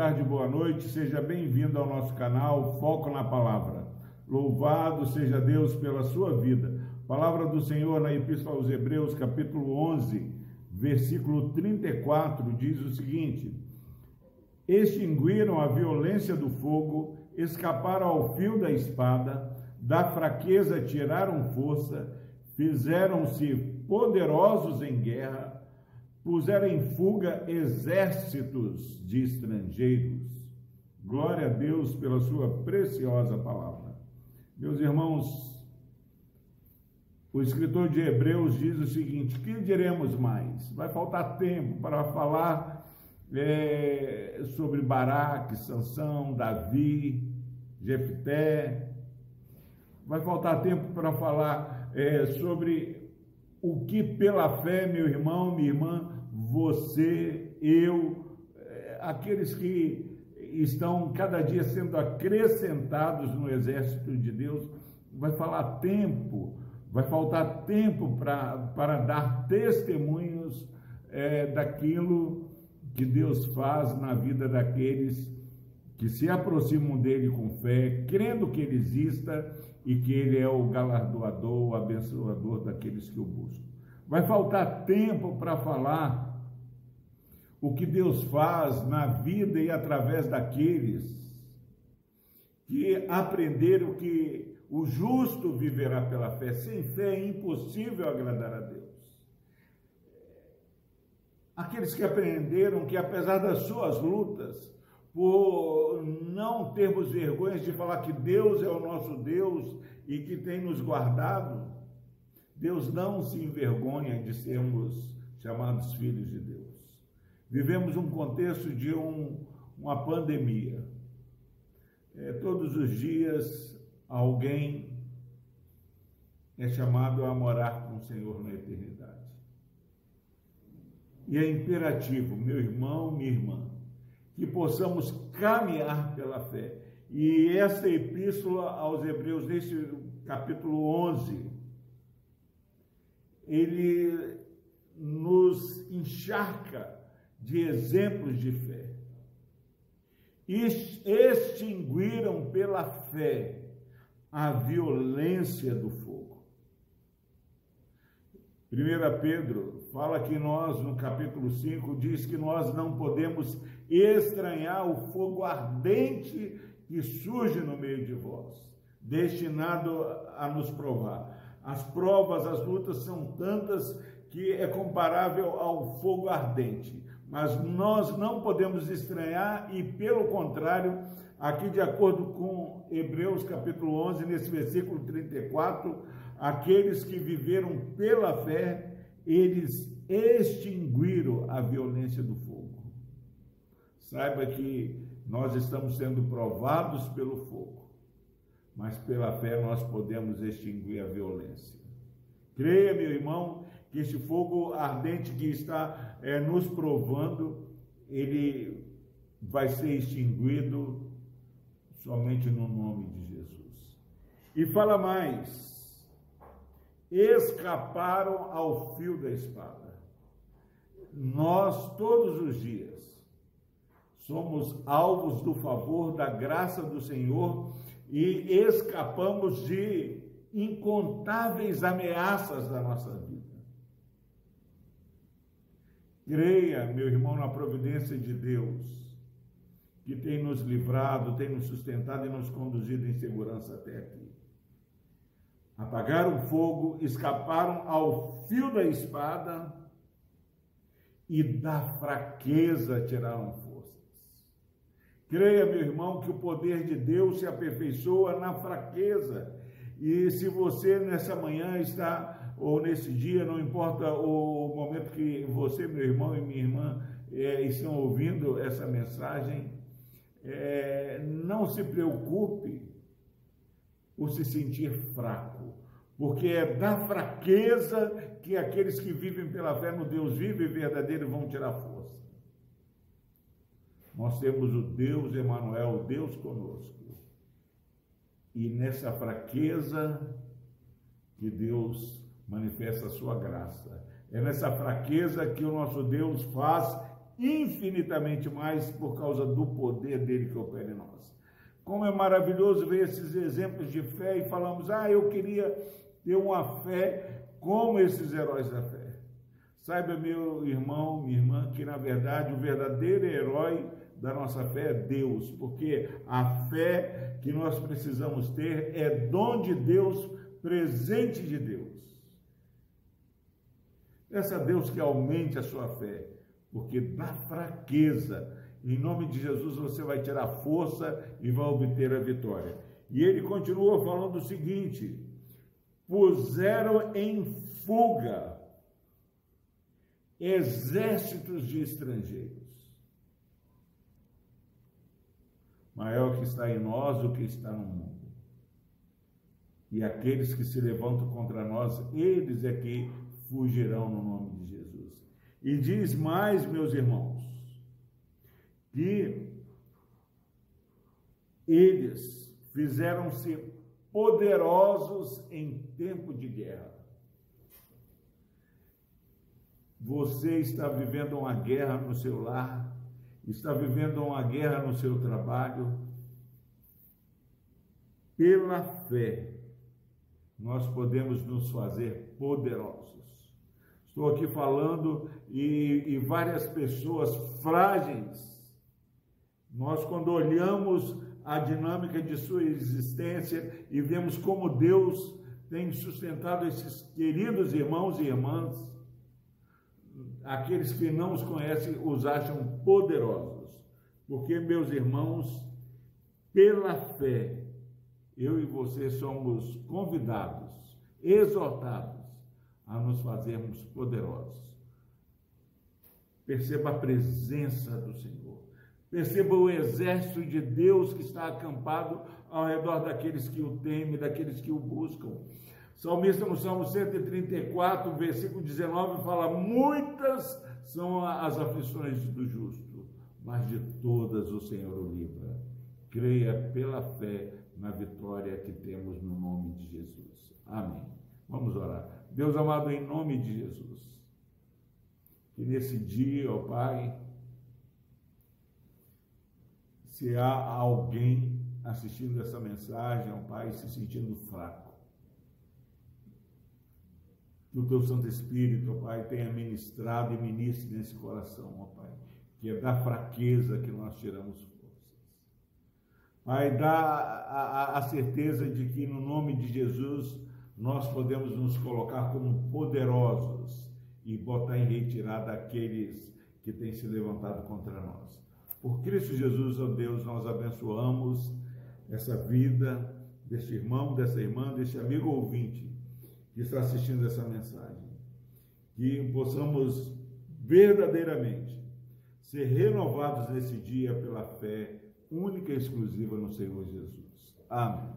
tarde, boa noite, seja bem-vindo ao nosso canal Foco na Palavra. Louvado seja Deus pela sua vida. Palavra do Senhor na Epístola aos Hebreus, capítulo 11, versículo 34, diz o seguinte: Extinguiram a violência do fogo, escaparam ao fio da espada, da fraqueza tiraram força, fizeram-se poderosos em guerra puseram em fuga exércitos de estrangeiros. Glória a Deus pela sua preciosa palavra. Meus irmãos, o escritor de Hebreus diz o seguinte: que diremos mais? Vai faltar tempo para falar é, sobre Baraque, Sansão, Davi, Jefté. Vai faltar tempo para falar é, sobre o que pela fé, meu irmão, minha irmã, você, eu, eh, aqueles que estão cada dia sendo acrescentados no exército de Deus, vai falar tempo, vai faltar tempo para dar testemunhos é, daquilo que Deus faz na vida daqueles que se aproximam dele com fé, crendo que ele exista e que ele é o galardoador, o abençoador daqueles que o buscam. Vai faltar tempo para falar o que Deus faz na vida e através daqueles que aprenderam que o justo viverá pela fé. Sem fé é impossível agradar a Deus. Aqueles que aprenderam que apesar das suas lutas, por não termos vergonha de falar que Deus é o nosso Deus e que tem nos guardado, Deus não se envergonha de sermos chamados filhos de Deus. Vivemos um contexto de um, uma pandemia. É, todos os dias alguém é chamado a morar com o Senhor na eternidade. E é imperativo, meu irmão, minha irmã, que possamos caminhar pela fé. E essa epístola aos Hebreus, nesse capítulo 11, ele nos encharca de exemplos de fé. Extinguiram pela fé a violência do fogo. 1 Pedro fala que nós, no capítulo 5, diz que nós não podemos estranhar o fogo ardente que surge no meio de vós, destinado a nos provar. As provas, as lutas são tantas que é comparável ao fogo ardente. Mas nós não podemos estranhar e, pelo contrário, aqui de acordo com Hebreus capítulo 11, nesse versículo 34, aqueles que viveram pela fé, eles extinguiram a violência do fogo. Saiba que nós estamos sendo provados pelo fogo, mas pela fé nós podemos extinguir a violência. Creia, meu irmão, que este fogo ardente que está é, nos provando, ele vai ser extinguido somente no nome de Jesus. E fala mais: escaparam ao fio da espada. Nós, todos os dias, somos alvos do favor, da graça do Senhor e escapamos de incontáveis ameaças da nossa vida. Creia, meu irmão, na providência de Deus, que tem nos livrado, tem nos sustentado e nos conduzido em segurança até aqui. Apagaram o fogo, escaparam ao fio da espada e da fraqueza tiraram Creia, meu irmão, que o poder de Deus se aperfeiçoa na fraqueza. E se você nessa manhã está, ou nesse dia, não importa o momento que você, meu irmão e minha irmã, é, estão ouvindo essa mensagem, é, não se preocupe por se sentir fraco, porque é da fraqueza que aqueles que vivem pela fé no Deus vivo e verdadeiro vão tirar força. Nós temos o Deus Emanuel, Deus conosco. E nessa fraqueza que Deus manifesta a sua graça. É nessa fraqueza que o nosso Deus faz infinitamente mais por causa do poder dele que opera em nós. Como é maravilhoso ver esses exemplos de fé e falamos, ah, eu queria ter uma fé como esses heróis da fé. Saiba, meu irmão, minha irmã, que na verdade o verdadeiro herói da nossa fé é Deus, porque a fé que nós precisamos ter é dom de Deus, presente de Deus. Peça a Deus que aumente a sua fé, porque da fraqueza, em nome de Jesus, você vai tirar força e vai obter a vitória. E ele continua falando o seguinte: puseram em fuga exércitos de estrangeiros. Maior que está em nós do que está no mundo. E aqueles que se levantam contra nós, eles é que fugirão no nome de Jesus. E diz mais, meus irmãos, que eles fizeram-se poderosos em tempo de guerra. Você está vivendo uma guerra no seu lar, está vivendo uma guerra no seu trabalho. Pela fé, nós podemos nos fazer poderosos. Estou aqui falando e, e várias pessoas frágeis. Nós, quando olhamos a dinâmica de sua existência e vemos como Deus tem sustentado esses queridos irmãos e irmãs, aqueles que não os conhecem os acham poderosos, porque, meus irmãos, pela fé, eu e você somos convidados, exortados a nos fazermos poderosos. Perceba a presença do Senhor. Perceba o exército de Deus que está acampado ao redor daqueles que o temem, daqueles que o buscam. Salmista no Salmo 134, versículo 19, fala: Muitas são as aflições do justo, mas de todas o Senhor o livra. Creia pela fé na vitória que temos no nome de Jesus. Amém. Vamos orar. Deus amado, em nome de Jesus, que nesse dia, ó Pai, se há alguém assistindo essa mensagem, ó Pai, se sentindo fraco, que o teu Santo Espírito, ó Pai, tenha ministrado e ministre nesse coração, ó Pai, que é da fraqueza que nós tiramos forças. Pai, dá a, a, a certeza de que no nome de Jesus nós podemos nos colocar como poderosos e botar em retirada aqueles que têm se levantado contra nós. Por Cristo Jesus, ó Deus, nós abençoamos essa vida deste irmão, dessa irmã, deste amigo ouvinte que está assistindo essa mensagem. Que possamos verdadeiramente ser renovados nesse dia pela fé única e exclusiva no Senhor Jesus. Amém.